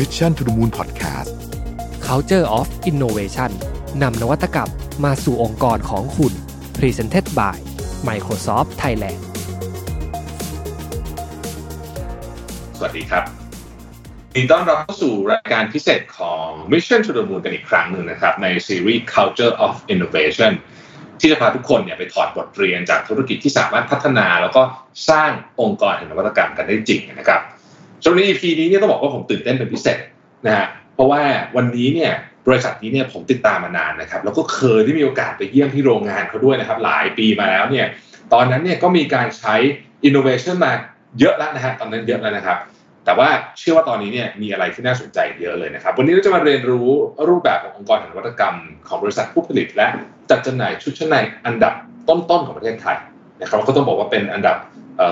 Mission to the Moon Podcast Culture of Innovation นำนวัตกรรมมาสู่องค์กรของคุณ Presented by Microsoft Thailand สวัสดีครับยินดีต้อนรับเข้าสู่รายการพิเศษของ Mission to the Moon กันอีกครั้งหนึ่งนะครับ ในซีรีส์ Culture of Innovation ที่จะพาทุกคนเนี่ยไปถอดบทเรียนจากธุรกิจที่สามารถพัฒนา แล้วก็สร้างองค์กรแห่งนวัตกรรมกันได้จริงนะครับ สำหรับใน EP นี้เนี่ยต้องบอกว่าผมตื่นเต้นเป็นพิเศษนะฮะเพราะว่าวันนี้เนี่ยบริษัทนี้เนี่ยผมติดตามมานานนะครับแล้วก็เคยได้มีโอกาสไปเยี่ยมที่โรงงานเขาด้วยนะครับ หลายปีมาแล้วเนี่ยตอนนั้นเนี่ยก็มีการใช้ innovation มาเยอะแล้วนะฮะตอนนั้นเยอะแล้วนะครับ แต่ว่าเชื่อว่าตอนนี้เนี่ยมีอะไรที่น่าสนใจเยอะเลยนะครับ วันนี้เราจะมาเรียนรู้รูปแบบขององค์กรแห่งนวัตกรรม ของบริษัทผู้ผลิต และจัดจำหน่ายชุดชั้นในอันดับต้นๆของประเทศไทยนะครับก็ต้องบอกว่าเป็นอันดับ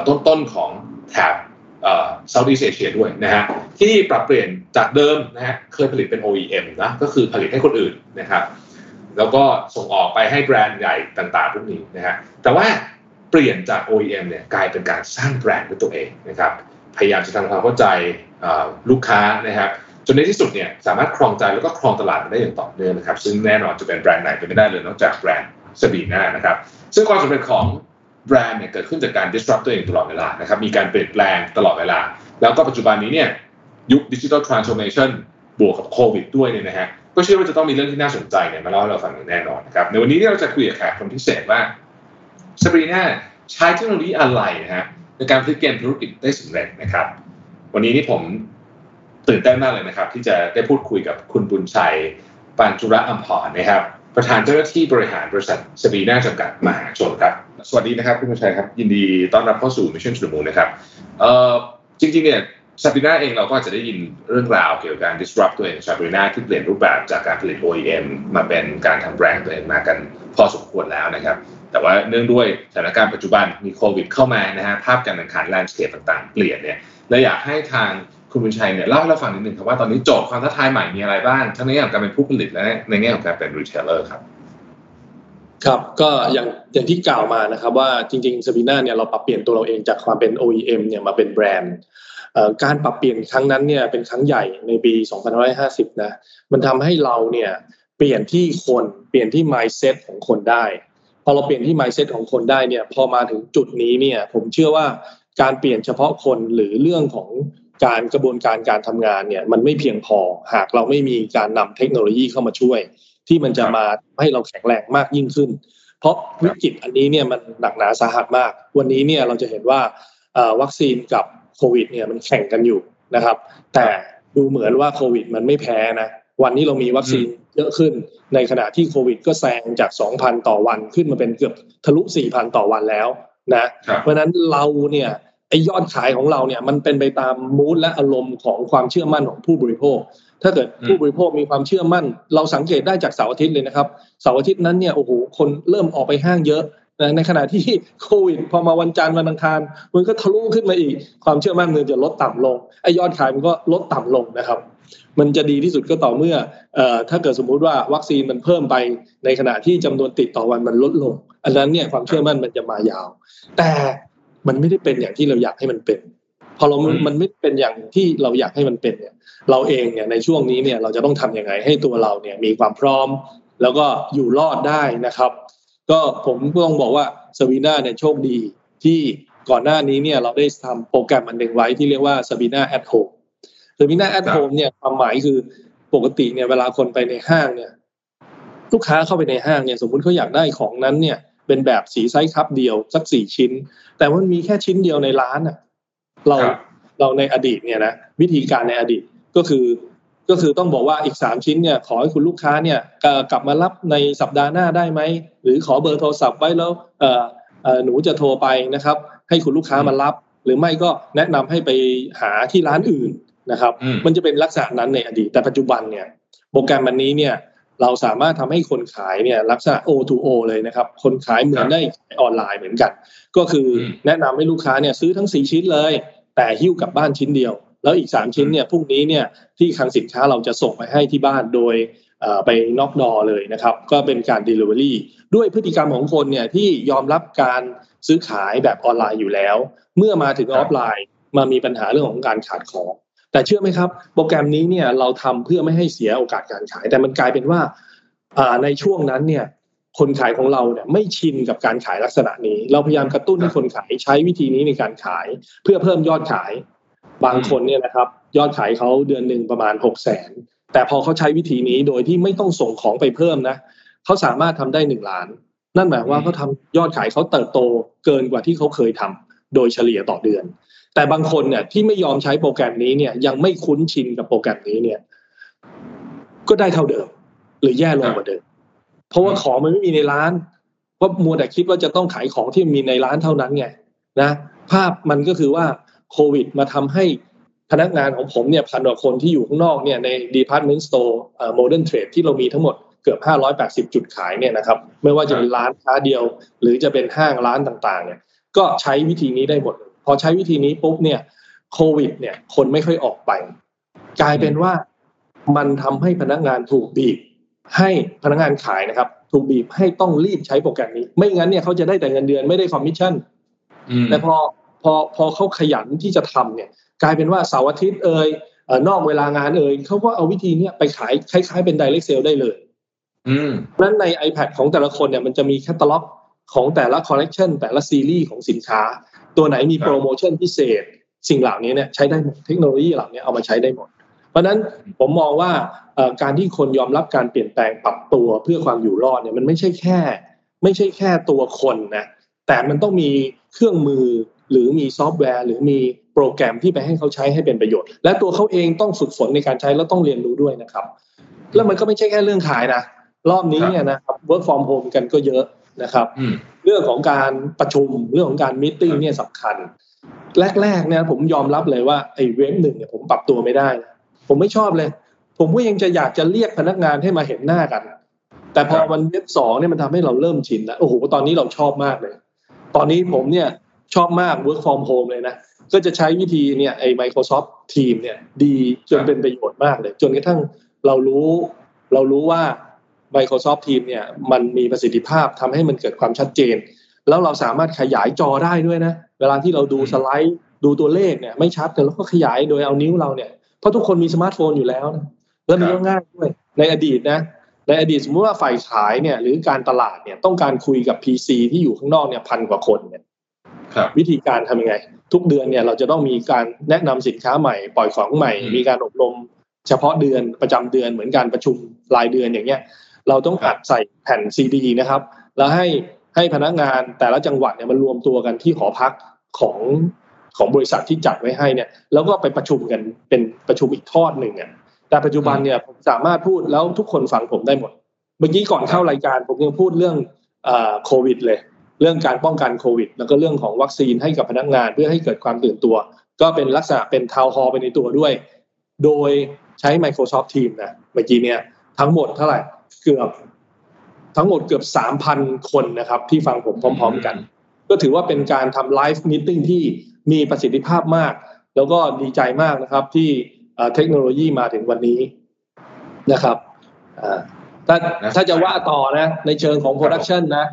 ต้นๆของแถบ เซาท์อีสเอเชียด้วยนะฮะที่ปรับเปลี่ยนจากเดิมนะฮะเคยผลิตเป็น OEM นะก็คือผลิตให้คนอื่นนะครับแล้วก็ส่งออกไปให้แบรนด์ใหญ่ต่างๆพวกนี้นะฮะแต่ว่าเปลี่ยนจาก OEM เนี่ยกลายเป็นการสร้างแบรนด์ด้วยตัวเองนะครับพยายามจะทำความเข้าใจลูกค้านะครับจนในที่สุดเนี่ยสามารถครองใจแล้วก็ครองตลาดได้อย่างต่อเนื่องนะครับซึ่งแน่นอนจะเป็นแบรนด์ไหนไปไม่ได้เลยนอกจากแบรนด์สบีน่านะครับซึ่งความสำเร็จของ แบรนด์เนี่ยเกิดขึ้นจากการ disrupt ตัวเองตลอดเวลานะครับมีการเปลี่ยนแปลงตลอดเวลา แล้วก็ปัจจุบันนี้เนี่ยยุคดิจิทัลทรานส์โอมชันบวกกับโควิดด้วยเนี่ยนะฮะก็เชื่อว่าจะต้องมีเรื่องที่น่าสนใจเนี่ยมาเล่าให้เราฟังแน่นอนนะครับในวันนี้เราจะคุยกับแขกคนพิเศษว่าสบีน่าใช้เทคโนโลยีอะไรนะฮะในการพลิกเกมธุรกิจได้สำเร็จนะครับ วันนี้นี่ผมตื่นเต้นมากเลยนะครับ ที่จะได้พูดคุยกับคุณบุญชัยปานจุระอัมพรนะครับ ประธานเจ้าหน้าที่บริหารบริษัทสบีน่าจำกัดมหาชนครับสวัสดีนะครับคุณชัยครับ ยินดีต้อนรับเข้าสู่ Mission to the Moon นะครับเอ่อจริงๆเนี่ยซาบีน่าเองเราก็อาจจะได้ยินเรื่องราวเกี่ยวกับการ disrupt ตัวเองซาบีน่าที่เปลี่ยนรูปแบบจากการผลิต OEM มาเป็นการทำแบรนด์ตัวเองมากันพอสมควรแล้วนะครับ แต่ว่าเนื่องด้วยสถานการณ์ปัจจุบันมีโควิดเข้ามานะฮะภาพการแข่งขันแลนด์สเคปต่างๆ เปลี่ยนเนี่ยเราอยากให้ทาง คุณบุญชัยเนี่ยเล่าให้เราฟังนิดนึงครับว่าตอนนี้โจทย์ความท้าทายใหม่มีอะไรบ้างทั้งในแง่ของการเป็นผู้ผลิตและในแง่ของการเป็นรีเทลเลอร์ครับครับก็อย่างอย่างที่กล่าวมานะครับว่าจริงๆซาบีน่าเนี่ยเราปรับเปลี่ยนตัวเราเองจากความเป็น OEM เนี่ยมาเป็นแบรนด์การปรับเปลี่ยนครั้งนั้นเนี่ยเป็นครั้งใหญ่ในปี 2550 นะ มันทำให้เราเนี่ยเปลี่ยนที่คนเปลี่ยนที่ mindset ของคนได้ พอเราเปลี่ยนที่ mindset ของคนได้เนี่ยพอมาถึงจุดนี้เนี่ยผมเชื่อว่าการเปลี่ยนเฉพาะคนหรือเรื่องของ การกระบวนการการทำงานเนี่ยมันไม่เพียงพอ หากเราไม่มีการนำเทคโนโลยีเข้ามาช่วย ที่มันจะมาให้เราแข็งแรงมากยิ่งขึ้น เพราะวิกฤตอันนี้เนี่ยมันหนักหนาสาหัสมาก วันนี้เนี่ยเราจะเห็นว่าวัคซีนกับโควิดเนี่ยมันแข่งกันอยู่นะครับ แต่ดูเหมือนว่าโควิดมันไม่แพ้นะวันนี้เรามีวัคซีนเยอะขึ้น ในขณะที่โควิดก็แซงจาก 2,000 ต่อวันขึ้นมาเป็นเกือบทะลุ 4,000 ต่อวันแล้วนะ เพราะนั้นเราเนี่ย ไอยอดขายของเราเนี่ยมันเป็นไปตามมูดและอารมณ์ของความเชื่อมั่นของผู้บริโภค ถ้าเกิดผู้บริโภคมีความเชื่อมั่น เราสังเกตได้จากเสาร์อาทิตย์เลยนะครับเสาร์อาทิตย์นั้นเนี่ยโอ้โหคนเริ่มออกไปห้างเยอะในขณะที่โควิดพอมาวันจันทร์วันอังคารมันก็ทะลุขึ้นมาอีก ความเชื่อมั่นมันจะลดต่ำลงไอยอดขายมันก็ลดต่ำลงนะครับ มันจะดีที่สุดก็ต่อเมื่อเอ่อถ้าเกิดสมมุติว่าวัคซีนมันเพิ่มไปในขณะที่จำนวนติดต่อวันมันลดลง อันนั้นเนี่ยความเชื่อมั่นมันจะมายาว แต่ มันไม่ได้เป็นอย่างที่เราอยากให้มันเป็น พอเรา มันไม่เป็นอย่างที่เราอยากให้มันเป็นเนี่ย เราเองเนี่ยในช่วงนี้เนี่ยเราจะต้องทํำยังไงให้ตัวเราเนี่ยมีความพร้อม แล้วก็อยู่รอดได้นะครับ ก็ผมต้องบอกว่าซาบีน่าเนี่ยโชคดีที่ก่อนหน้านี้เนี่ยเราได้ทำโปรแกรมอันหนึ่งไว้ที่เรียกว่าซาบีน่า at home ซาบีน่า at home เนี่ยความหมายคือปกติเนี่ยเวลาคนไปในห้างเนี่ยลูกค้าเข้าไปในห้างเนี่ยสมมุติเขาอยากได้ของนั้นเนี่ย เป็นแบบสีไซส์คัพเดียวสักสี่ชิ้น แต่มันมีแค่ชิ้นเดียวในร้านอะเราเราในอดีตเนี่ยนะวิธีการในอดีตก็คือ ก็คือต้องบอกว่าอีกสามชิ้นเนี่ยขอให้คุณลูกค้าเนี่ยกลับมารับในสัปดาห์หน้าได้ไหมหรือขอเบอร์โทรศัพท์ไว้แล้วเออหนูจะโทรไปนะครับ ให้คุณลูกค้ามารับ หรือไม่ก็แนะนำให้ไปหาที่ร้านอื่นนะครับ มันจะเป็นลักษณะนั้นในอดีตแต่ปัจจุบันเนี่ยโปรแกรมวันนี้เนี่ย เราสามารถทำให้คนขายเนี่ยลักษณะ O2O เลยนะครับ คนขายเหมือนได้ออนไลน์เหมือนกัน ก็คือแนะนำให้ลูกค้าเนี่ยซื้อทั้ง4ชิ้นเลย แต่หิ้วกลับบ้านชิ้นเดียว แล้วอีก3ชิ้นเนี่ยพรุ่งนี้เนี่ยที่คลังสินค้าเราจะส่งไปให้ที่บ้านโดยไปน็อกดอเลยนะครับ ก็เป็นการ Delivery ด้วยพฤติกรรมของคนเนี่ยที่ยอมรับการซื้อขายแบบออนไลน์อยู่แล้ว เมื่อมาถึงออฟไลน์มามีปัญหาเรื่องของการขาดของ แต่เชื่อไหมครับ โปรแกรมนี้เนี่ยเราทำเพื่อไม่ให้เสียโอกาสการขาย แต่มันกลายเป็นว่าในช่วงนั้นเนี่ยคนขายของเราเนี่ยไม่ชินกับการขายลักษณะนี้ เราพยายามกระตุ้นให้คนขายใช้วิธีนี้ในการขาย เพื่อเพิ่มยอดขาย บางคนเนี่ยนะครับ ยอดขายเขาเดือนหนึ่งประมาณหกแสนแต่พอเขาใช้วิธีนี้โดยที่ไม่ต้องส่งของไปเพิ่มนะเขาสามารถทำได้หนึ่งล้าน นั่นหมายว่าเขาทายอดขายเขาเติบโตเกินกว่าที่เขาเคยทำ โดยเฉลี่ยต่อเดือน แต่บางคนเนี่ยที่ไม่ยอมใช้โปรแกรมนี้เนี่ยยังไม่คุ้นชินกับโปรแกรมนี้เนี่ย ก็ได้เท่าเดิม หรือแย่ลงกว่าเดิม เพราะว่าของมันไม่มีในร้านว่ามัวแต่คิดว่าจะต้องขายของที่มีในร้านเท่านั้นไงนะภาพมันก็คือว่าโควิดมาทำให้พนักงานของผมเนี่ยพันกว่าคนที่อยู่ข้างนอกเนี่ยใน Department Store เอ่อ Modern Trade ที่เรามีทั้งหมดเกือบ 580 จุดขายเนี่ยนะครับ ไม่ว่าจะเป็นร้านค้าเดียว หรือจะเป็นห้างร้านต่างๆ เนี่ย ก็ใช้วิธีนี้ได้หมด พอใช้วิธีนี้ปุ๊บเนี่ยโควิด เนี่ย คนไม่ค่อยออกไป กลายเป็นว่ามันทำให้พนักงานถูกบีบ ให้พนักงานขายนะครับ ถูกบีบให้ต้องรีบใช้โปรแกรมนี้ ไม่งั้นเนี่ยเขาจะได้แต่เงินเดือนไม่ได้คอมมิชชั่นแต่พอพอพอเขาขยันที่จะทำเนี่ย กลายเป็นว่าเสาร์อาทิตย์เอ่ยนอกเวลางานเอ่ยเขาก็เอาวิธีนี้ไปขายคล้ายๆเป็น direct sale ได้เลยเพราะฉะนั้นใน iPad ของแต่ละคนเนี่ยมันจะมีแคตตาล็อก ของแต่ละคอลเลกชันแต่ละซีรีส์ของสินค้า ตัวไหนมีโปรโมชั่นพิเศษ สิ่งเหล่านี้เนี่ยใช้ได้หมดเทคโนโลยีเหล่านี้เอามาใช้ได้หมด เพราะนั้นผมมองว่าการที่คนยอมรับการเปลี่ยนแปลงปรับตัวเพื่อความอยู่รอดเนี่ยมันไม่ใช่แค่ ไม่ใช่แค่ตัวคนนะแต่มันต้องมีเครื่องมือหรือมีซอฟต์แวร์ หรือมีโปรแกรมที่ไปให้เขาใช้ให้เป็นประโยชน์ และตัวเขาเองต้องฝึกฝนในการใช้แล้วต้องเรียนรู้ด้วยนะครับ แล้วมันก็ไม่ใช่แค่เรื่องขายนะรอบนี้เนี่ยนะครับ work from home กันก็เยอะ นะครับ เรื่องของการประชุมเรื่องของการมิ팅เนี่ยสำคัญ แรกๆเนี่ยผมยอมรับเลยว่าไอ้เว็บหนึ่งเนี่ยผมปรับตัวไม่ได้ ผมไม่ชอบเลย ผมก็ยังจะอยากจะเรียกพนักงานให้มาเห็นหน้ากัน แต่พอวันเว็บสองเนี่ยมันทำให้เราเริ่มชินแล้วโอ้โหตอนนี้เราชอบมากเลย ตอนนี้ผมเนี่ยชอบมาก work from home เลยนะก็จะใช้วิธีเนี่ยไอ้ Microsoft Team เนี่ยดีจนเป็นประโยชน์มากเลย จนกระทั่งเรารู้ เรารู้ว่า Microsoft Team เนี่ยมันมีประสิทธิภาพทำให้มันเกิดความชัดเจน แล้วเราสามารถขยายจอได้ด้วยนะ เวลาที่เราดูสไลด์ดูตัวเลขเนี่ยไม่ชัดแต่เราก็ขยายโดยเอานิ้วเราเนี่ยเพราะทุกคนมีสมาร์ทโฟนอยู่แล้วนะแล้วมันก็ง่ายด้วยในอดีตนะในอดีตสมมติว่าฝ่ายขายเนี่ยหรือการตลาดเนี่ยต้องการคุยกับ PC ที่อยู่ข้างนอกเนี่ยพันกว่าคนเนี่ยวิธีการทำยังไง ทุกเดือนเนี่ยเราจะต้องมีการแนะนำสินค้าใหม่ปล่อยของใหม่ มีการอบรม เฉพาะเดือนประจำเดือนเหมือนการประชุมรายเดือนอย่างเงี้ย เราต้องอัดใส่แผ่นซีดีนะครับ แล้วให้ให้พนักงานแต่ละจังหวัดเนี่ยมันรวมตัวกันที่หอพักของของบริษัทที่จัดไว้ให้เนี่ย แล้วก็ไปประชุมกันเป็นประชุมอีกทอดหนึ่งอะแต่ปัจจุบันเนี่ยผมสามารถพูดแล้วทุกคนฟังผมได้หมด เมื่อกี้ก่อนเข้ารายการผมยังพูดเรื่องโควิดเลย เรื่องการป้องกันโควิด แล้วก็เรื่องของวัคซีนให้กับพนักงานเพื่อให้เกิดความตื่นตัว ก็เป็นลักษณะเป็นทาวน์ฮอลไปในตัวด้วย โดยใช้ Microsoft Teams นะเมื่อกี้เนี่ยทั้งหมดเท่าไหร่ เกือบทั้งหมดเกือบสามพันคนนะครับ ที่ฟังผมพร้อม ๆ กัน ก็ถือว่าเป็นการทำ live meeting ที่มีประสิทธิภาพมาก แล้วก็ดีใจมากนะครับที่เทคโนโลยีมาถึงวันนี้นะครับถ้าถ้าจะว่าต่อนะในเชิงของ production นะ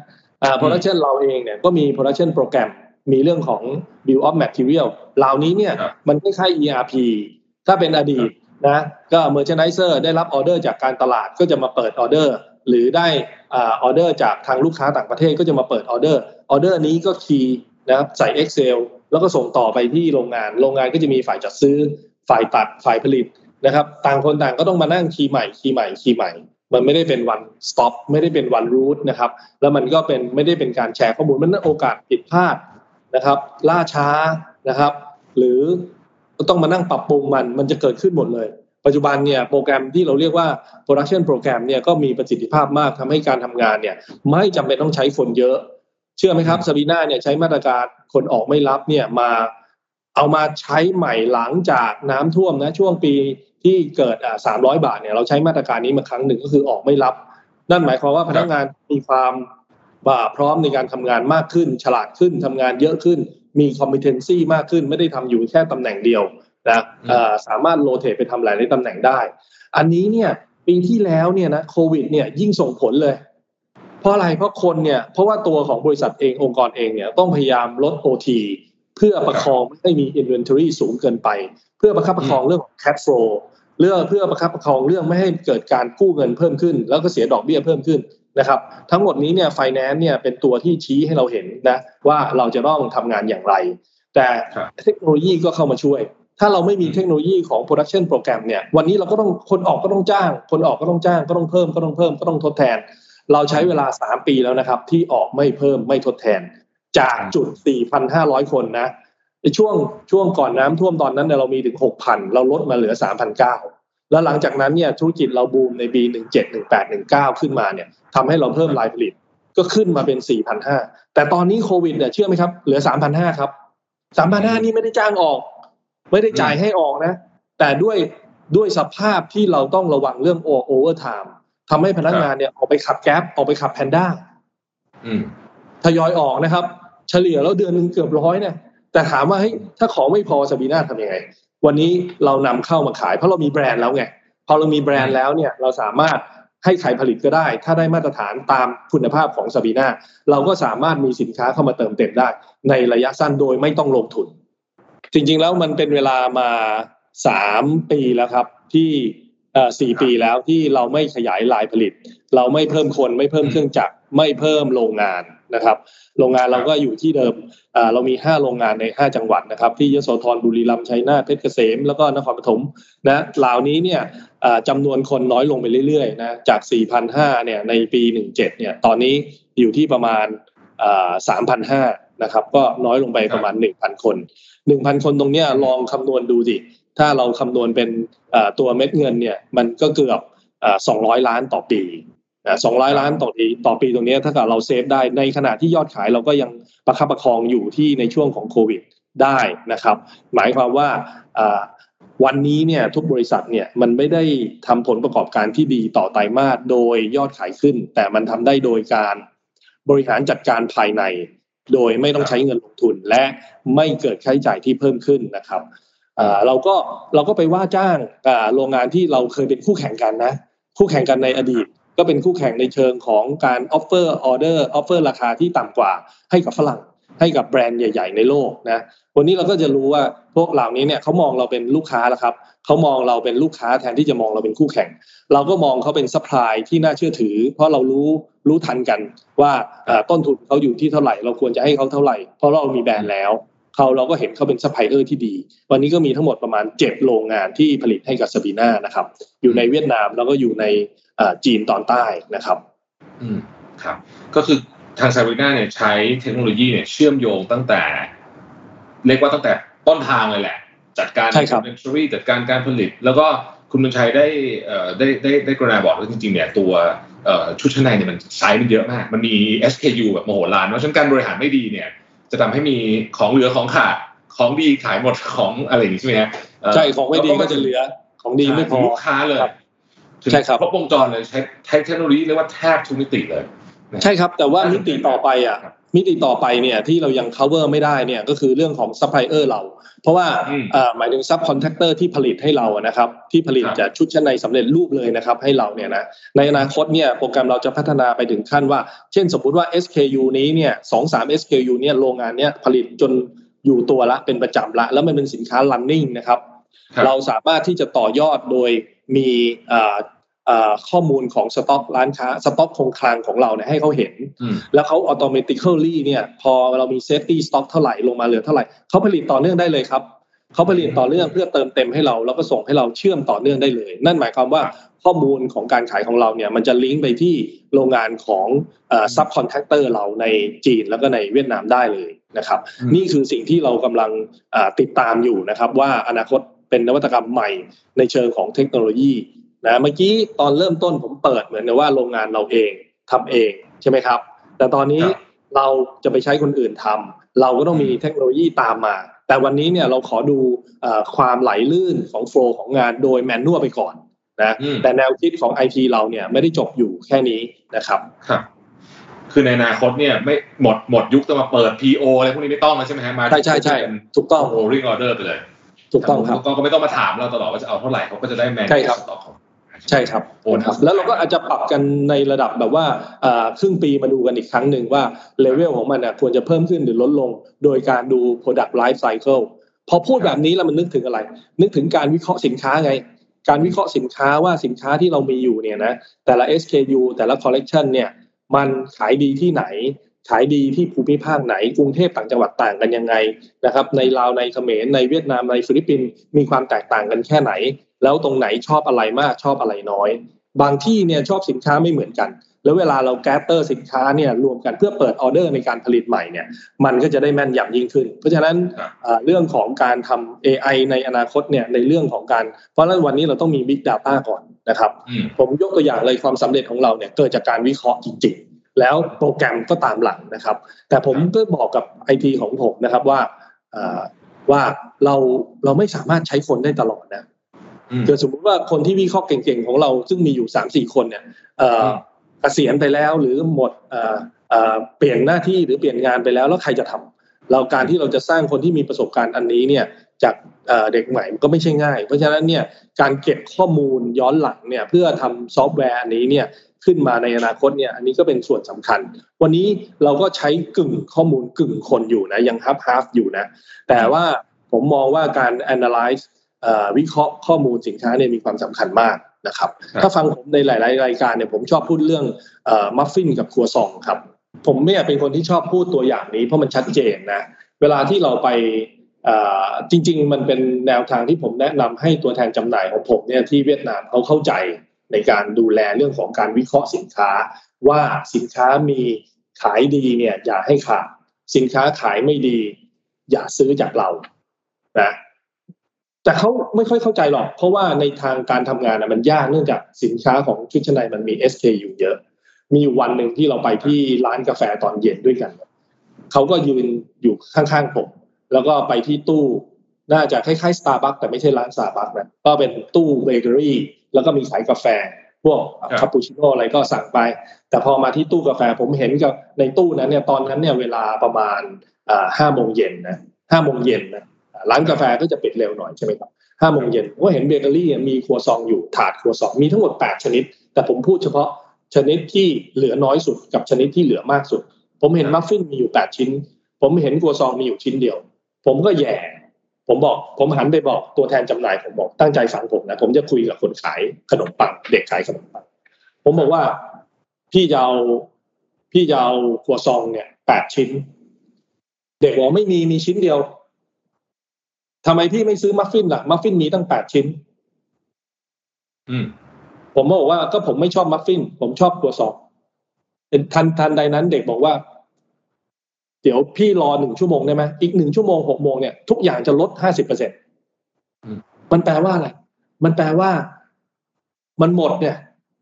production เราเองเนี่ยก็มี production โปรแกรมมีเรื่องของ Bill of Material เหล่านี้เนี่ยมันคล้ายๆ ERP ถ้าเป็นอดีต นะก็ Merchandiser ได้รับออเดอร์จากการตลาดก็จะมาเปิดออเดอร์ หรือได้ออเดอร์จากทางลูกค้าต่างประเทศก็จะมาเปิดออเดอร์ออเดอร์นี้ก็คีย์นะครับใส่ Excel แล้วก็ส่งต่อไปที่โรงงาน โรงงานก็จะมีฝ่ายจัดซื้อ ฝ่ายตัดฝ่ายผลิตนะครับ ต่างคนต่างก็ต้องมานั่งคีย์ใหม่คีย์ใหม่คีย์ใหม่ มันไม่ได้เป็น one stop ไม่ได้เป็น one route นะครับ แล้วมันก็เป็นไม่ได้เป็นการแชร์ข้อมูลมันนั่นโอกาสผิดพลาดนะครับ ล่าช้านะครับ หรือ ต้องมานั่งปรับปรุงมันมันจะเกิดขึ้นหมดเลย ปัจจุบันเนี่ยโปรแกรมที่เราเรียกว่า production โปรแกรมเนี่ยก็มีประสิทธิภาพมากทำให้การทำงานเนี่ยไม่จำเป็นต้องใช้คนเยอะ เชื่อไหมครับซาบีน่าเนี่ยใช้มาตรการคนออกไม่รับเนี่ยมาเอามาใช้ใหม่หลังจากน้ำท่วมนะช่วงปีที่เกิดอ่าสามร้อยบาทเนี่ยเราใช้มาตรการนี้มาครั้งหนึ่งก็คือออกไม่รับ นั่นหมายความว่าพนักงานมีความบ่าพร้อมในการทำงานมากขึ้น ฉลาดขึ้นทำงานเยอะขึ้น มี competency มากขึ้น ไม่ได้ทำอยู่แค่ตำแหน่งเดียวนะสามารถโรเตทไปทำหลายในตำแหน่งได้ อันนี้เนี่ยปีที่แล้วเนี่ยนะโควิดเนี่ยยิ่งส่งผลเลย เพราะอะไรเพราะคนเนี่ยเพราะว่าตัวของบริษัทเององค์กรเองเนี่ยต้องพยายามลดโอทีเพื่อประคองไม่ให้มี inventory สูงเกินไป เพื่อประคับประคองเรื่องของ cash flow เรื่องเพื่อประคับประคองเรื่องไม่ให้เกิดการกู้เงินเพิ่มขึ้น แล้วก็เสียดอกเบี้ยเพิ่มขึ้น นะครับทั้งหมดนี้เนี่ยไฟแนนซ์เนี่ยเป็นตัวที่ชี้ให้เราเห็นนะว่าเราจะต้องทำงานอย่างไร แต่เทคโนโลยีก็เข้ามาช่วย ถ้าเราไม่มีเทคโนโลยีของ production โปรแกรมเนี่ยวันนี้เราก็ต้องคนออกก็ต้องจ้าง คนออกก็ต้องจ้างก็ต้องเพิ่มก็ต้องเพิ่มก็ต้องทดแทน เราใช้เวลา 3 ปีแล้วนะครับ ที่ออกไม่เพิ่มไม่ทดแทน จากจุด 4,500 คนนะในช่วงช่วงก่อนน้ำท่วมตอนนั้นเนี่ยเรามีถึง 6,000 เราลดมาเหลือ 3,900 แล้วหลังจากนั้นเนี่ยธุรกิจเราบูมในปี17 18 19 ขึ้นมาเนี่ยทำให้เราเพิ่มไลน์ผลิตก็ขึ้นมาเป็น 4,500 แต่ตอนนี้โควิดเนี่ยเชื่อไหมครับ เหลือ 3,500 ครับ 3,500 นี่ไม่ได้จ้างออก ไม่ได้จ่ายให้ออกนะ แต่ด้วยด้วยสภาพที่เราต้องระวังเรื่อง overtime ทำให้พนักงานเนี่ยออกไปขับแกร็บออกไปขับแพนด้าทยอยออกนะครับ เฉลี่ยแล้วเดือนหนึ่งเกือบร้อยเนี่ยแต่ถามว่าเฮ้ยถ้าของไม่พอซาบีน่าทำยังไง วันนี้เรานำเข้ามาขาย เพราะเรามีแบรนด์แล้วไงพอเรามีแบรนด์แล้วเนี่ยเราสามารถให้ใครผลิตก็ได้ ถ้าได้มาตรฐานตามคุณภาพของสบีนาเราก็สามารถมีสินค้าเข้ามาเติมเต็มได้ ในระยะสั้นโดยไม่ต้องลงทุน จริงๆแล้วมันเป็นเวลามาสามปีแล้วครับ ที่สี่ปีแล้วที่เราไม่ขยายลายผลิต เราไม่เพิ่มคนไม่เพิ่มเครื่องจักรไม่เพิ่มโรงงาน นะครับ โรงงานเราก็อยู่ที่เดิมเรามี 5 โรงงานใน 5 จังหวัดนะครับ ที่ยโสธรบุรีรัมย์ชัยนาทเพชรเกษม แล้วก็นครปฐมนะเหล่านี้เนี่ยจำนวนคนน้อยลงไปเรื่อยๆนะจาก4,500เนี่ยในปี 17เนี่ยตอนนี้อยู่ที่ประมาณ3,500นะครับก็น้อยลงไปประมาณ 1,000 คน 1,000 คนตรงเนี้ยลองคำนวณดูสิถ้าเราคำนวณเป็นตัวเม็ดเงินเนี่ยมันก็เกือบ200 ล้านต่อปี สองร้อยล้านต่อปีต่อปีตรงนี้ถ้าเกิดเราเซฟได้ในขณะที่ยอดขายเราก็ยังประคับประคองอยู่ที่ในช่วงของโควิดได้นะครับ หมายความว่าวันนี้เนี่ยทุกบริษัทเนี่ยมันไม่ได้ทำผลประกอบการที่ดีต่อไตรมาสโดยยอดขายขึ้น แต่มันทำได้โดยการบริหารจัดการภายใน โดยไม่ต้องใช้เงินลงทุน และไม่เกิดค่าใช้จ่ายที่เพิ่มขึ้นนะครับเราก็เราก็ไปว่าจ้างโรงงานที่เราเคยเป็นคู่แข่งกันนะ คู่แข่งกันในอดีต ก็เป็นคู่แข่งในเชิงของการ offer ออเดอร์ offer ราคาที่ต่ำกว่าให้กับฝรั่งให้กับแบรนด์ใหญ่ ๆ ในโลกนะวันนี้เราก็จะรู้ว่าพวกเหล่านี้เนี่ยเขามองเราเป็นลูกค้าแล้วครับเขามองเราเป็นลูกค้าแทนที่จะมองเราเป็นคู่แข่ง เราก็มองเขาเป็น supply ที่น่าเชื่อถือ เพราะเรารู้รู้ทันกันว่าต้นทุนเขาอยู่ที่เท่าไหร่ เราควรจะให้เขาเท่าไหร่ เพราะเรามีแบรนด์แล้วเขาเราก็เห็นเขาเป็นซัพพลายเออร์ที่ดี วันนี้ก็มีทั้งหมดประมาณเจ็ดโรงงานที่ผลิตให้กับซาบีน่านะครับอยู่ในเวียดนามแล้วก็อยู่ใน จีนตอนใต้นะครับ อืมครับ ก็คือทางซาบีน่าเนี่ยใช้เทคโนโลยีเนี่ยเชื่อมโยงตั้งแต่ เรียกว่าตั้งแต่ต้นทางเลยแหละ จัดการ inventory จัดการการผลิต แล้วก็คุณบุญชัยได้เอ่อได้ได้ได้กรุณาบอกว่าจริงๆเนี่ยตัวเอ่อชุดชั้นในเนี่ยมันไซส์มันเยอะมาก มันมี SKU แบบมโหฬารเพราะฉะนั้นการบริหารไม่ดีเนี่ย จะทำให้มีของเหลือของขาดของดีขายหมดของอะไรอย่างนี้ใช่ไหมฮะใช่ของไม่ดีก็จะเหลือ ของดีไม่พอลูกค้าเลย ใช่ครับครบวงจรเลยใช้เทคโนโลยีเรียกว่าแทบทุกมิติเลย ใช่ครับแต่ว่ามิติต่อไปอะมิติต่อไปเนี่ยที่เรายัง cover ไม่ได้เนี่ยก็คือเรื่องของซัพพลายเออร์เรา เพราะว่าหมายถึง subcontractor ที่ผลิตให้เรานะครับที่ผลิตจากชุดชั้นในสำเร็จรูปเลยนะครับให้เราเนี่ยนะในอนาคตเนี่ยโปรแกรมเราจะพัฒนาไปถึงขั้นว่า เช่นสมมุติว่า SKU นี้เนี่ยสองสาม SKU เนี่ยโรงงานเนี่ยผลิตจนอยู่ตัวละเป็นประจำละ แล้วมันเป็นสินค้า running นะครับ เราสามารถที่จะต่อยอดโดยมีข้อมูลของสต็อกร้านค้าสต็อกคงคลังของเราเนี่ยให้เขาเห็น แล้วเขา automatically เนี่ย พอเรามี safety stock เท่าไหร่ลงมาเหลือเท่าไหร่เขาผลิตต่อเนื่องได้เลยครับเขาผลิตต่อเนื่องเพื่อเติมเต็มให้เรา แล้วก็ส่งให้เราเชื่อมต่อเนื่องได้เลย นั่นหมายความว่าข้อมูลของการขายของเราเนี่ยมันจะลิงก์ไปที่โรงงานของsubcontractor เราในจีนแล้วก็ในเวียดนามได้เลยนะครับ นี่คือสิ่งที่เรากำลังติดตามอยู่นะครับ ว่าอนาคต เป็นนวัตกรรมใหม่ในเชิงของเทคโนโลยีนะเมื่อกี้ตอนเริ่มต้นผมเปิดเหมือนกับว่าโรงงานเราเองทำเองใช่ไหมครับ แต่ตอนนี้เราจะไปใช้คนอื่นทำเราก็ต้องมีเทคโนโลยีตามมา แต่วันนี้เนี่ยเราขอดูความไหลลื่นของ flow ของงานโดย manual ไปก่อนนะแต่แนวคิดของไอทีเราเนี่ยไม่ได้จบอยู่แค่นี้นะครับครับคือในอนาคตเนี่ยไม่หมดหมดยุคจะมาเปิด PO อะไรพวกนี้ไม่ต้องแล้วใช่ไหมฮะมาใช่ใช่ใช่ถูกต้อง rolling order ไปเลย ถูกต้องครับก็ไม่ต้องมาถามเราตลอดว่าจะเอาเท่าไหร่เขาก็จะได้แมนใช่ครับของใช่ครับโอนครับ แล้วเราก็อาจจะปรับกันในระดับแบบว่าครึ่งปีมาดูกันอีกครั้งหนึ่งว่าเลเวลของมันควรจะเพิ่มขึ้นหรือลดลง โดยการดู product life cycle พอพูดแบบนี้แล้วมันนึกถึงอะไร นึกถึงการวิเคราะห์สินค้าไง การวิเคราะห์สินค้าว่าสินค้าที่เรามีอยู่เนี่ยนะแต่ละ SKU แต่ละ collection เนี่ยมันขายดีที่ไหน ขายดีที่ภูมิภาคไหน กรุงเทพต่างจังหวัดต่างกันยังไงนะครับ ในลาวในเขมรในเวียดนามในฟิลิปปินส์มีความแตกต่างกันแค่ไหน แล้วตรงไหนชอบอะไรมากชอบอะไรน้อย บางที่เนี่ยชอบสินค้าไม่เหมือนกัน แล้วเวลาเรา gather สินค้าเนี่ยรวมกันเพื่อเปิดออเดอร์ในการผลิตใหม่เนี่ยมันก็จะได้แม่นยำยิ่งขึ้น เพราะฉะนั้นเรื่องของการทำ AI ในอนาคตเนี่ยในเรื่องของการ เพราะฉะนั้นวันนี้เราต้องมี Big Data ก่อนนะครับ ผมยกตัวอย่างเลยความสำเร็จของเราเนี่ยเกิดจากการวิเคราะห์จริง แล้วโปรแกรมก็ตามหลังนะครับ แต่ผมก็บอกกับไอทีของผมนะครับว่าว่าเราเราไม่สามารถใช้คนได้ตลอดนะเกิดสมมติว่าคนที่วิเคราะห์เก่งๆของเราซึ่งมีอยู่สามสี่คนเนี่ยเกษียณไปแล้วหรือหมดเปลี่ยนหน้าที่หรือเปลี่ยนงานไปแล้วแล้วใครจะทำเราการที่เราจะสร้างคนที่มีประสบการณ์อันนี้เนี่ยจากเด็กใหม่ก็ไม่ใช่ง่าย เพราะฉะนั้นเนี่ยการเก็บข้อมูลย้อนหลังเนี่ยเพื่อทำซอฟต์แวร์อันนี้เนี่ย ขึ้นมาในอนาคตเนี่ยอันนี้ก็เป็นส่วนสำคัญ วันนี้เราก็ใช้กึ่งข้อมูลกึ่งคนอยู่นะยังฮับฮับอยู่นะ แต่ว่าผมมองว่าการ analyze วิเคราะห์ข้อมูลสินค้าเนี่ยมีความสำคัญมากนะครับ ถ้าฟังผมในหลาย ๆ รายการเนี่ยผมชอบพูดเรื่องมัฟฟินกับครัวซองครับ ผมเนี่ยเป็นคนที่ชอบพูดตัวอย่างนี้เพราะมันชัดเจนนะเวลาที่เราไปจริง ๆ มันเป็นแนวทางที่ผมแนะนำให้ตัวแทนจำหน่ายของผมเนี่ยที่เวียดนามเขาเข้าใจ ในการดูแลเรื่องของการวิเคราะห์สินค้า ว่าสินค้ามีขายดีเนี่ย อย่าให้ขาดสินค้าขายไม่ดี อย่าซื้อจากเรานะแต่เขาไม่ค่อยเข้าใจหรอก เพราะว่าในทางการทำงานนะมันยากเนื่องจากสินค้าของชุดชั้นในมันมี SKU เยอะ มีวันหนึ่งที่เราไปที่ร้านกาแฟตอนเย็นด้วยกันเขาก็ยืนอยู่ข้างๆผมแล้วก็ไปที่ตู้ น่าจะคล้ายๆสตาร์บัคแต่ไม่ใช่ร้านสตาร์บัคนะก็เป็นตู้เบเกอรี่ แล้วก็มีขายกาแฟ พวกคาปูชิโน่อะไรก็สั่งไป แต่พอมาที่ตู้กาแฟผมเห็นกับในตู้นั้นเนี่ยตอนนั้นเนี่ยเวลาประมาณห้าโมงเย็นนะห้าโมงเย็นนะร้านกาแฟก็จะปิดเร็วหน่อยใช่ไหมครับห้าโมงเย็นก็เห็นเบเกอรี่มีครัวซองอยู่ถาดครัวซองมีทั้งหมดแปดชนิด แต่ผมพูดเฉพาะชนิดที่เหลือน้อยสุดกับชนิดที่เหลือมากสุด ผมเห็นมัฟฟินมีอยู่แปดชิ้น ผมเห็นครัวซองมีอยู่ชิ้นเดียว ผมก็แย่ ผมบอกผมหันไปบอกตัวแทนจำหน่ายผมบอกตั้งใจฟังผมนะผมจะคุยกับคนขายขนมปังเด็กขายขนมปังผมบอกว่าพี่จะเอาพี่จะเอาครัวซองเนี่ยแปดชิ้น เด็กบอกไม่มีมีชิ้นเดียวทำไมพี่ไม่ซื้อมัฟฟินล่ะมัฟฟินมีตั้งแปดชิ้น อืม ผมบอกว่าก็ผมไม่ชอบมัฟฟิน ผมชอบครัวซองเป็นทันทันใดนั้น เด็กบอกว่า เดี๋ยวพี่รอหนึ่งชั่วโมงได้ไหมอีกหนึ่งชั่วโมงหกโมงเนี่ยทุกอย่างจะลดห้าสิบเปอร์เซ็นต์มันแปลว่าอะไรมันแปลว่า มันหมดเนี่ย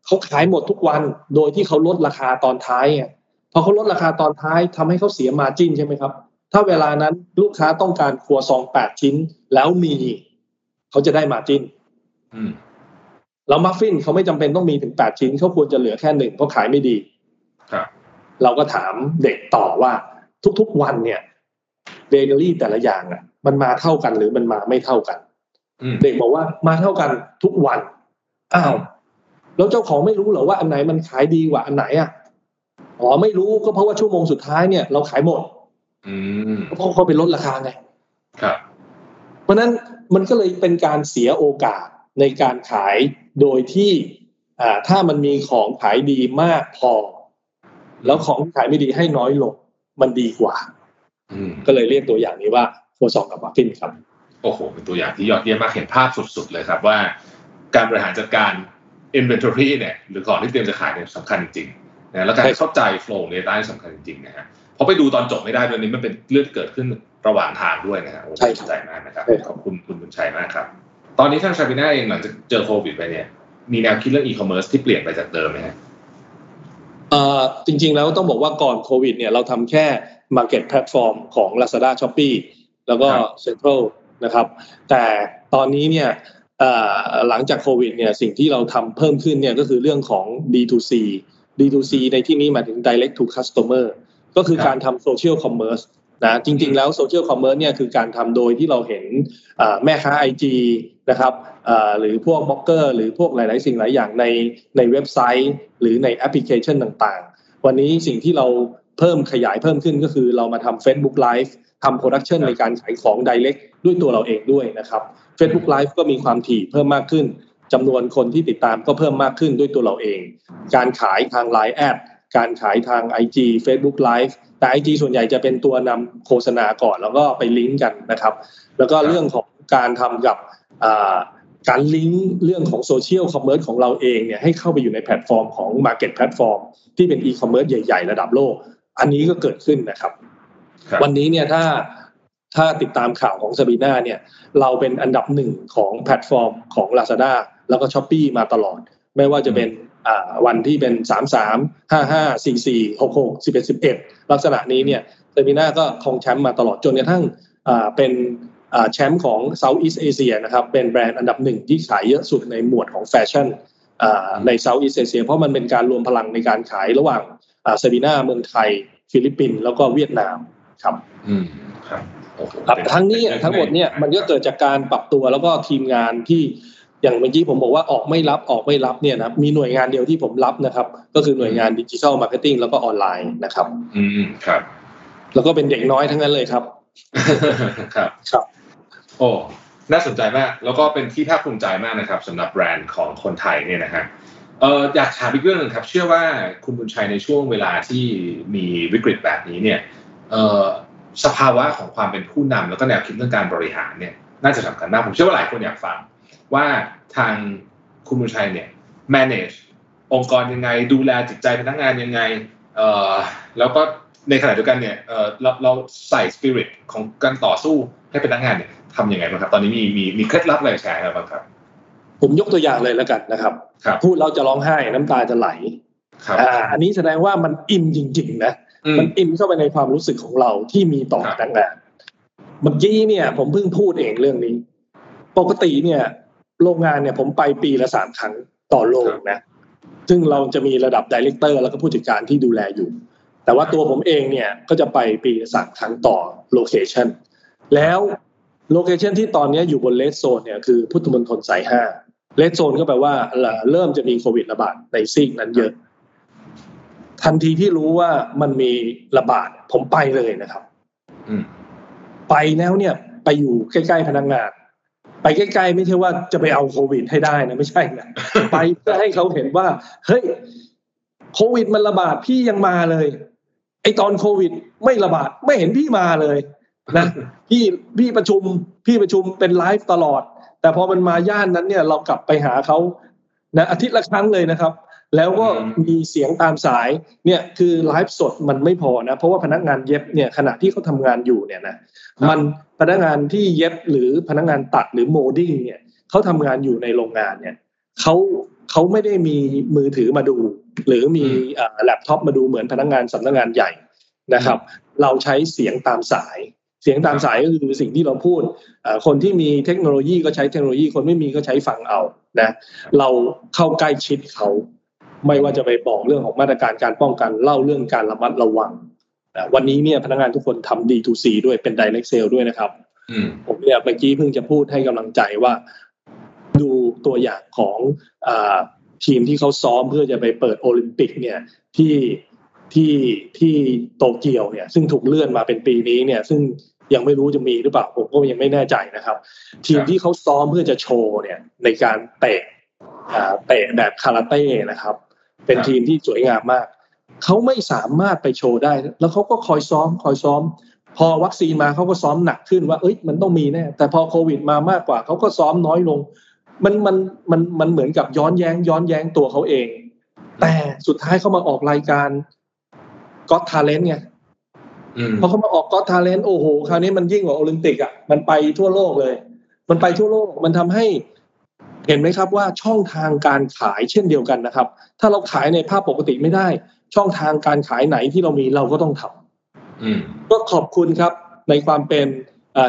เขาขายหมดทุกวันโดยที่เขาลดราคาตอนท้ายเนี่ยพอเขาลดราคาตอนท้ายทำให้เขาเสียมาจิ้นใช่ไหมครับ ถ้าเวลานั้นลูกค้าต้องการครัวซองแปดชิ้น แล้วมีเขาจะได้มาจิ้นแล้วมัฟฟินเขาไม่จำเป็นต้องมีถึงแปดชิ้นเขาควรจะเหลือแค่หนึ่งเพราะขายไม่ดีครับเราก็ถามเด็กต่อว่า ทุกๆวันเนี่ยเบเกอรี่แต่ละอย่างอะ มันมาเท่ากันหรือมันมาไม่เท่ากันเด็กบอกว่ามาเท่ากันทุกวันอ้าวแล้วเจ้าของไม่รู้เหรอว่าอันไหนมันขายดีกว่าอันไหนอะอ๋อไม่รู้ก็เพราะว่าชั่วโมงสุดท้ายเนี่ยเราขายหมดอืมเพราะเขาไปลดราคาไงครับ เพราะนั้นมันก็เลยเป็นการเสียโอกาสในการขายโดยที่อ่าถ้ามันมีของขายดีมากพอ แล้วของขายไม่ดีให้น้อยลง มันดีกว่าก็เลยเรียกตัวอย่างนี้ว่าครัวซองกับมัฟฟินครับ โอ้โห เป็นตัวอย่างที่ยอดเยี่ยมมากเห็นภาพสุดๆเลยครับว่า การบริหารจัดการ inventory เนี่ยหรือของที่เตรียมจะขายเนี่ยสำคัญจริงนะแล้วการเข้าใจ flow เนี่ยได้สำคัญจริงๆนะฮะเพราะไปดูตอนจบไม่ได้ด้วยนี้มันเป็นเรื่องเกิดขึ้นระหว่างทางด้วยนะฮะใช่ใจมากนะครับขอบคุณคุณบุญชัยมากครับ ตอนนี้ทางซาบีน่าเองหลังจากเจอโควิดไปเนี่ยมีแนวคิดเรื่องอีคอมเมิร์ซที่เปลี่ยนไปจากเดิมไหมฮะ จริงๆแล้วต้องบอกว่าก่อนโควิดเนี่ยเราทำแค่ Market Platform ของ Lazada s h o p e e แล้วก็ Central นะครับ แต่ตอนนี้เนี่ยหลังจากโควิดเนี่ยสิ่งที่เราทำเพิ่มขึ้นเนี่ยก็คือเรื่องของ D2C D2C ในที่นี้หมายถึง Direct to Customer ก็คือการทำ Social Commerce นะจริงๆแล้ว Social Commerce เนี่ยคือการทำโดยที่เราเห็นแม่ค้า IG นะครับ หรือพวกบล็อกเกอร์หรือพวกหลาย ๆ สิ่งหลายอย่างในในเว็บไซต์ หรือในแอปพลิเคชันต่างๆ วันนี้สิ่งที่เราเพิ่มขยายเพิ่มขึ้นก็คือเรามาทำ Facebook Live ทำ production ในการขายของ Direct ด้วยตัวเราเองด้วยนะครับ Facebook Live ก็มีความถี่เพิ่มมากขึ้นจำนวนคนที่ติดตามก็เพิ่มมากขึ้นด้วยตัวเราเอง การขายทาง Line แอดการขายทาง IG Facebook Live แต่ IG ส่วนใหญ่จะเป็นตัวนำโฆษณาก่อนแล้วก็ไปลิงก์กันนะครับ แล้วก็เรื่องของการทำกับ การลิงก์เรื่องของ social commerce ของเราเองเนี่ยให้เข้าไปอยู่ในแพลตฟอร์มของ Market แพลตฟอร์มที่เป็นอีคอมเมิร์ซใหญ่ๆ ระดับโลก อันนี้ก็เกิดขึ้นนะครับ วันนี้เนี่ยถ้าถ้าติดตามข่าวของซาบีน่าเนี่ยเราเป็นอันดับหนึ่งของแพลตฟอร์มของ Lazada แล้วก็ Shopee มาตลอด ไม่ว่าจะเป็นวันที่เป็นสามสามห้าห้าสี่สี่หกหกสิบเอ็ดสิบเอ็ดลักษณะนี้เนี่ยซาบีน่าก็คงแชมป์มาตลอดจนกระทั่งเป็น แชมป์ของ Southeast Asia นะครับเป็นแบรนด์อันดับหนึ่งที่ขายเยอะสุดในหมวดของแฟชั่นใน Southeast Asia เพราะมันเป็นการรวมพลังในการขายระหว่างซาบีน่าเมืองไทย ฟิลิปปินส์แล้วก็เวียดนามครับอืมครับครับทั้งนี้ทั้งหมดเนี่ยมันก็เกิดจากการปรับตัวแล้วก็ทีมงานที่อย่างเมื่อกี้ผมบอกว่าออกไม่รับออกไม่รับเนี่ยนะมีหน่วยงานเดียวที่ผมรับนะครับ ก็คือหน่วยงาน digital marketing แล้วก็ออนไลน์นะครับ อืมครับ แล้วก็เป็นเด็กน้อยทั้งนั้นเลยครับ ครับครับ โอ้น่าสนใจมาก แล้วก็เป็นที่ภาคภูมิใจมากนะครับสำหรับแบรนด์ของคนไทยเนี่ยนะฮะเอออยากถามอีกเรื่องหนึ่งครับ เชื่อว่าคุณบุญชัยในช่วงเวลาที่มีวิกฤตแบบนี้เนี่ยเออสภาวะของความเป็นผู้นำแล้วก็แนวคิดเรื่องการบริหารเนี่ยน่าจะสำคัญมากผมเชื่อว่าหลายคนอยากฟัง ว่าทางคุณบุญชัยเนี่ย manage องค์กรยังไง ดูแลจิตใจพนักงานยังไงเออแล้วก็ในขณะเดียวกันเนี่ยเออเราเราใส่สปิริตของการต่อสู้ให้พนักงานเนี่ยทำยังไงบ้างครับ ตอนนี้มีมีมีเคล็ดลับอะไรแชร์ครับครับ ผมยกตัวอย่างเลยแล้วกันนะครับ พูดเราจะร้องไห้น้ำตาจะไหลอ่าอันนี้แสดงว่ามันอินจริง ๆ นะ มันอินเข้าไปในความรู้สึกของเราที่มีต่อพนักงานเมื่อกี้เนี่ย ผมเพิ่งพูดเองเรื่องนี้ ปกติเนี่ย โรงงานเนี่ยผมไปปีละสามครั้งต่อโรงนะ ซึ่งเราจะมีระดับ director แล้วก็ผู้จัดการที่ดูแลอยู่ แต่ว่าตัวผมเองเนี่ยก็จะไปปีละสามครั้งต่อ location แล้ว location ที่ตอนนี้อยู่บน red zone เนี่ยคือพุทธมณฑลสายห้า red zone ก็แปลว่าเริ่มจะมีโควิดระบาดในซีกนั้นเยอะ ทันทีที่รู้ว่ามันมีระบาด ผมไปเลยนะครับไปแล้วเนี่ย ไปอยู่ใกล้ๆพนักงาน ไปใกล้ๆไม่ใช่ว่าจะไปเอาโควิดให้ได้นะไม่ใช่นะไปเพื่อให้เขาเห็นว่าเฮ้ยโควิดมันระบาดพี่ยังมาเลย ไอตอนโควิด ไม่ระบาดไม่เห็นพี่มาเลย นะพี่พี่ประชุมพี่ประชุมเป็นไลฟ์ตลอด แต่พอมันมาย่านนั้นเนี่ยเรากลับไปหาเขานะอาทิตย์ละครั้งเลยนะครับ แล้วก็มีเสียงตามสายเนี่ยคือไลฟ์สดมันไม่พอนะ เพราะว่าพนักงานเย็บเนี่ยขณะที่เขาทางานอยู่เนี่ยนะมันพนักงานที่เย็บหรือพนักงานตัดหรือ molding เนี่ยเขาทำงานอยู่ในโรงงานเนี่ยเขาเขาไม่ได้มีมือถือมาดู หรือมีแล็ปท็อปมาดูเหมือนพนักงานสำนักงานใหญ่นะครับ เราใช้เสียงตามสายเสียงตามสายก็คือสิ่งที่เราพูด คนที่มีเทคโนโลยีก็ใช้เทคโนโลยี คนไม่มีก็ใช้ฟังเอานะ เราเข้าใกล้ชิดเขา ไม่ว่าจะไปบอกเรื่องของมาตรการการป้องกันเล่าเรื่องการระมัดระวังวันนี้เนี่ยพนักงานทุกคนทำ D2C ด้วยเป็น direct sale ด้วยนะครับผมเนี่ยเมื่อกี้เพิ่งจะพูดให้กำลังใจว่า ดูตัวอย่างของอทีมที่เขาซ้อมเพื่อจะไปเปิดโอลิมปิก เนี่ยที่ที่ที่โตเกียวเนี่ย ซึ่งถูกเลื่อนมาเป็นปีนี้เนี่ย ซึ่ง ยังไม่รู้จะมีหรือเปล่าผมก็ยังไม่แน่ใจนะครับ ทีมที่เขาซ้อมเพื่อจะโชว์เนี่ยในการเตะเตะแบบคาราเต้นะครับ เป็นทีมที่สวยงามมากเขาไม่สามารถไปโชว์ได้ แล้วเขาก็คอยซ้อมคอยซ้อม พอวัคซีนมาเขาก็ซ้อมหนักขึ้นว่าเอ้ยมันต้องมีแน่แต่พอโควิดมามากกว่าเขาก็ซ้อมน้อยลง มันมันมันมันเหมือนกับย้อนแย้ง ย้อนแย้งตัวเขาเอง แต่สุดท้ายเขามาออกรายการ Got Talent ไง พอเขามาออก Got Talent โอ้โหคราวนี้มันยิ่งกว่าโอลิมปิกอะมันไปทั่วโลกเลย มันไปทั่วโลกมันทำให้ เห็นไหมครับว่าช่องทางการขายเช่นเดียวกันนะครับ ถ้าเราขายในภาพปกติไม่ได้ ช่องทางการขายไหนที่เรามีเราก็ต้องทำก็ขอบคุณครับในความเป็น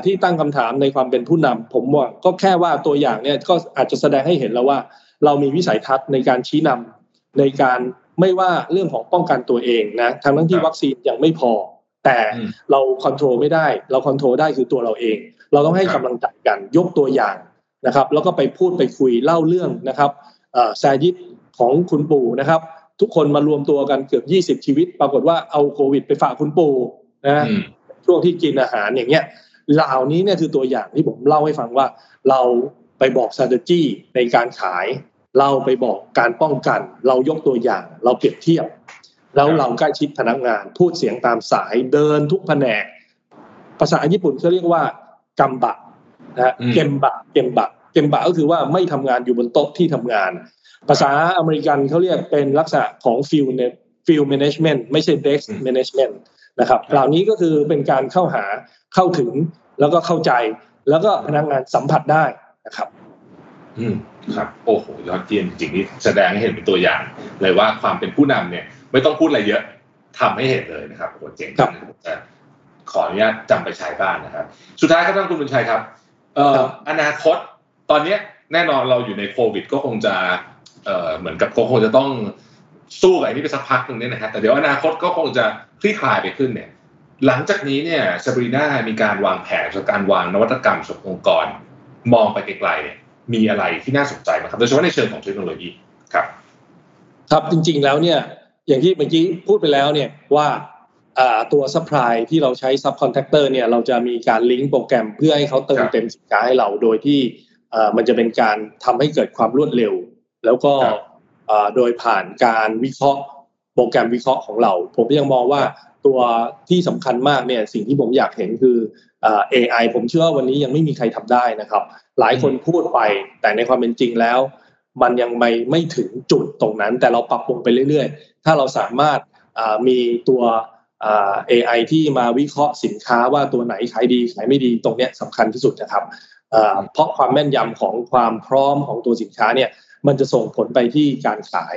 ที่ตั้งคำถามในความเป็นผู้นำผมว่าก็แค่ว่าตัวอย่างเนี่ยก็อาจจะแสดงให้เห็นแล้วว่า เรามีวิสัยทัศน์ในการชี้นำในการไม่ว่าเรื่องของป้องกันตัวเองนะทั้งทั้งที่วัคซีนยังไม่พอ แต่เราควบคุมไม่ได้ เราควบคุมได้คือตัวเราเอง เราต้องให้กำลังใจกันยกตัวอย่างนะครับ แล้วก็ไปพูดไปคุยเล่าเรื่องนะครับแซยิดของคุณปู่นะครับ ทุกคนมารวมตัวกันเกือบ 20 ชีวิต ปรากฏว่าเอาโควิด ไปฝากคุณปู่นะช่วงที่กินอาหารอย่างเงี้ยเหล่านี้เนี่ยคือตัวอย่างที่ผมเล่าให้ฟังว่าเราไปบอก strategy ในการขาย เราไปบอกการป้องกัน เรายกตัวอย่าง เราเปรียบเทียบ แล้วเราใกล้ชิดพนักงาน พูดเสียงตามสายเดินทุกแผนก ภาษาญี่ปุ่นเขาเรียกว่ากัมบะนะเกมบะเกมบะเกมบะก็คือว่าไม่ทำงานอยู่บนโต๊ะที่ทำงาน ภาษาอเมริกันเขาเรียกเป็นลักษณะของ field เน field management ไม่ใช่ desk management นะครับเหล่านี้ก็คือเป็นการเข้าหาเข้าถึงแล้วก็เข้าใจ แล้วก็พนักงานสัมผัสได้นะครับ อืมครับ โอ้โหยอดเยี่ยมจริงนี่แสดงให้เห็นเป็นตัวอย่าง เลยว่าความเป็นผู้นำเนี่ย ไม่ต้องพูดอะไรเยอะทำให้เห็นเลยนะครับโอ้เจ๋งจังจะขออนุญาตจำไปใช้บ้านนะครับ สุดท้ายครับท่านคุณบุญชัยครับเอ่ออนาคตตอนนี้แน่นอนเราอยู่ในโควิด ก็คงจะเอ่อเหมือนกับคงจะต้องสู้กับอันนี้ไปสักพักหนึ่งเนี่ยนะครับแต่เดี๋ยวอนาคตก็คงจะคลี่คลายไปขึ้นเนี่ย หลังจากนี้เนี่ยซาบรีนามีการวางแผนจากการวางนวัตกรรมขององค์กร มองไปไกลๆเนี่ยมีอะไรที่น่าสนใจไหมครับโดยเฉพาะในเชิงของเทคโนโลยีครับ ครับจริงๆแล้วเนี่ย อย่างที่เมื่อกี้พูดไปแล้วเนี่ยว่าตัว supply ที่เราใช้ subcontractor เนี่ยเราจะมีการลิงก์โปรแกรมเพื่อให้เขาเติมเต็มสินค้าให้เราโดยที่มันจะเป็นการทำให้เกิดความรวดเร็ว แล้วก็โดยผ่านการวิเคราะห์โปรแกรมวิเคราะห์ของเรา ผมยังมองว่าตัวที่สำคัญมากเนี่ยสิ่งที่ผมอยากเห็นคือ AI ผมเชื่อว่าวันนี้ยังไม่มีใครทำได้นะครับ หลายคนพูดไปแต่ในความเป็นจริงแล้ว มันยังไม่ไม่ถึงจุดตรงนั้น แต่เราปรับปรุงไปเรื่อย ๆ ถ้าเราสามารถมีตัว AI ที่มาวิเคราะห์สินค้าว่าตัวไหนขายดีขายไม่ดีตรงนี้สำคัญที่สุดนะครับเพราะความแม่นยำของความพร้อมของตัวสินค้าเนี่ยมันจะส่งผลไปที่การขาย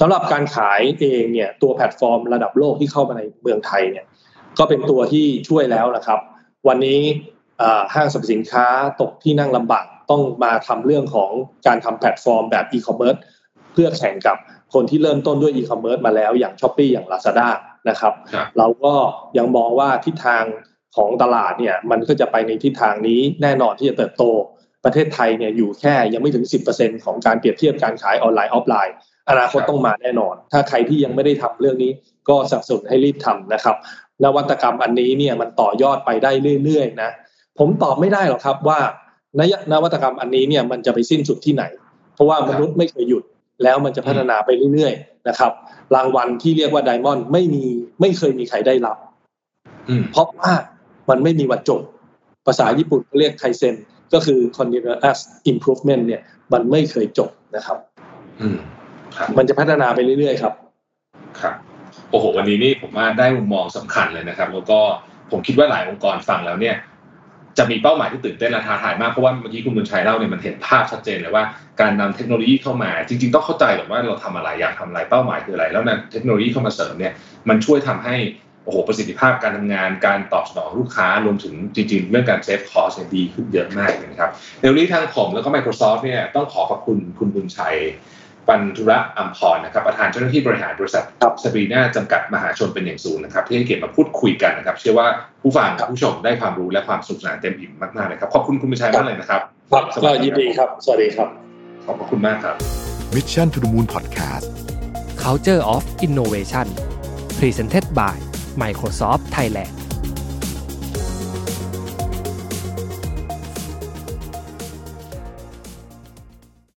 สำหรับการขายเองเนี่ยตัวแพลตฟอร์มระดับโลกที่เข้ามาในเมืองไทยเนี่ยก็เป็นตัวที่ช่วยแล้วนะครับ วันนี้ห้างสรรพสินค้าตกที่นั่งลำบาก ต้องมาทำเรื่องของการทำแพลตฟอร์มแบบอีคอมเมิร์ซเพื่อแข่งกับคนที่เริ่มต้นด้วยอีคอมเมิร์ซมาแล้วอย่าง Shopee อย่าง Lazada นะครับ เราก็ยังมองว่าทิศทางของตลาดเนี่ยมันก็จะไปในทิศทางนี้แน่นอนที่จะเติบโต ประเทศไทยเนี่ยอยู่แค่ยังไม่ถึง 10%ของการเปรียบเทียบการขายออนไลน์ออฟไลน์อนาคตต้องมาแน่นอน ถ้าใครที่ยังไม่ได้ทำเรื่องนี้ก็สนับสนุนให้รีบทำนะครับ นวัตกรรมอันนี้เนี่ยมันต่อยอดไปได้เรื่อยๆนะ ผมตอบไม่ได้หรอกครับว่า นวัตกรรมอันนี้เนี่ยมันจะไปสิ้นสุดที่ไหน เพราะว่ามนุษย์ไม่เคยหยุดแล้วมันจะพัฒนาไปเรื่อยๆนะครับ รางวัลที่เรียกว่าไดมอนด์ไม่มีไม่เคยมีใครได้รับเพราะว่ามันไม่มีวันจบ ภาษาญี่ปุ่นเรียกไคเซนก็คือ continuous improvement เนี่ย มันไม่เคยจบนะครับอืมมันจะพัฒนาไปเรื่อยๆครับ ครับ โอ้โห วันนี้นี่ผมว่าได้มุมมองสำคัญเลยนะครับ แล้วก็ผมคิดว่าหลายองค์กรฟังแล้วเนี่ย จะมีเป้าหมายที่ตื่นเต้นและท้าทายมากเพราะว่าเมื่อกี้คุณบุญชัยเล่าเนี่ยมันเห็นภาพชัดเจนเลยว่าการนำเทคโนโลยีเข้ามา จริง ๆ ต้องเข้าใจก่อนว่าเราทำอะไรอยากทำอะไรเป้าหมายคืออะไร แล้วนำเทคโนโลยีเข้ามาเสริมเนี่ยมันช่วยทำให้โอ้โหประสิทธิภาพการทำงาน การตอบสนองลูกค้ารวมถึงจริง ๆ เรื่องการเซฟคอสดีขึ้นเยอะมากเลยครับในวันนี้ทางผมแล้วก็ Microsoft เนี่ยต้องขอขอบคุณคุณบุญชัย ปันธุระอัมพรนะครับประธานเจ้าหน้าที่บริหารบริษัทสปีน่าจำกัดมหาชนเป็นอย่างสูงนะครับ ที่ให้เกียรติมาพูดคุยกันนะครับ เชื่อว่าผู้ฟังผู้ชมได้ความรู้และความสนุกสนานเต็มอิ่มมากๆเลยครับขอบคุณคุณบุญชัยมากเลยนะครับครับก็ยินดีครับ สวัสดีครับ ขอบคุณมากครับ Mission to the Moon Podcast Culture of Innovation Presented by Microsoft Thailand